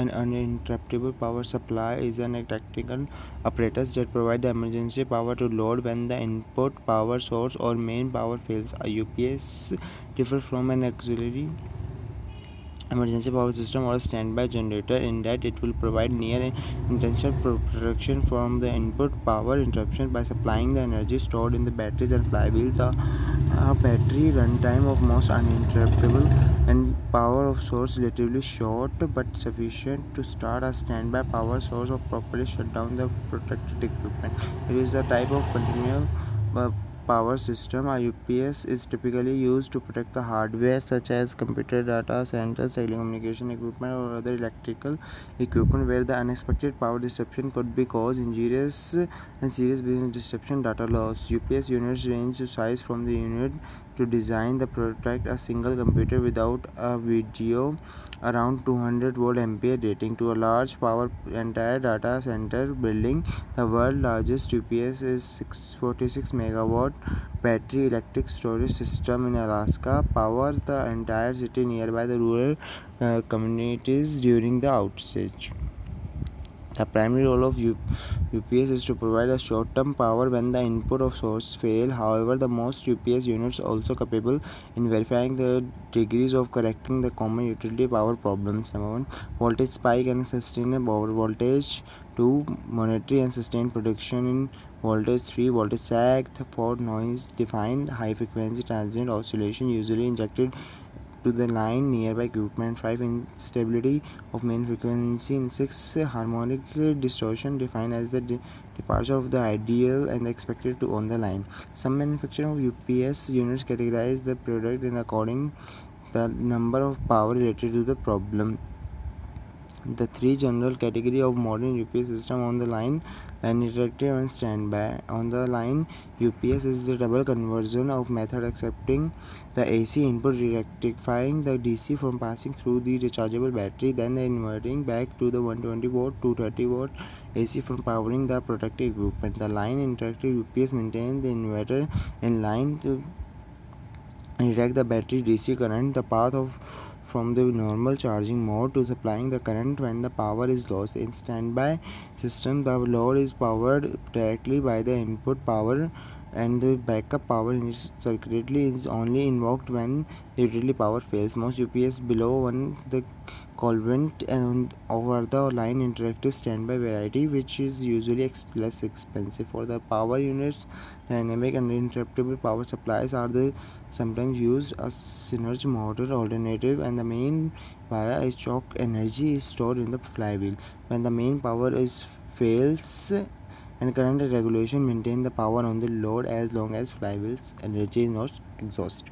An uninterruptible power supply is an electrical apparatus that provides emergency power to load when the input power source or main power fails. A UPS differs from an auxiliary emergency power system or standby generator in that it will provide near intensive protection from the input power interruption by supplying the energy stored in the batteries and flywheels. The uh, battery runtime of most uninterruptible and power of source relatively short but sufficient to start a standby power source or properly shut down the protected equipment. It is a type of continual uh, power system, a UPS is typically used to protect the hardware such as computer data centers, telecommunication equipment or other electrical equipment where the unexpected power disruption could be cause injurious and serious business disruption data loss. UPS units range in size from the unit to design the protect a single computer without a video around 200 volt ampere rating to a large power entire data center building. The world largest UPS is 646 megawatt battery electric storage system in Alaska power the entire city nearby the rural uh, communities during the outage. The primary role of UPS is to provide a short-term power when the input of source fail. However, the most UPS units also capable in verifying the degrees of correcting the common utility power problems. Number one, voltage spike and sustained power voltage. Two, monetary and sustained production in voltage 3 voltage sag 4 noise defined high frequency transient oscillation usually injected to the line nearby equipment. 5 instability of main frequency in 6 harmonic distortion defined as the de departure of the ideal and expected to on the line. Some manufacturer of ups units categorize the product in according the number of power related to the problem the three general category of modern UPS system on the line line interactive and standby. On the line, UPS is the double conversion of method accepting the AC input rectifying the DC from passing through the rechargeable battery, then the inverting back to the 120 volt 230 volt AC from powering the protective equipment. The line interactive UPS maintains the inverter in line to redirect the battery DC current. The path of from the normal charging mode to supplying the current when the power is lost. In standby system, the load is powered directly by the input power and the backup power circuitry is only invoked when utility power fails. Most UPS below one the Colvent and over the line interactive standby variety which is usually ex less expensive. For the power units dynamic and interruptible power supplies are the sometimes used as synergy motor alternative and the main via a choke energy is stored in the flywheel. When the main power is fails and current regulation maintain the power on the load as long as flywheel's energy is not exhausted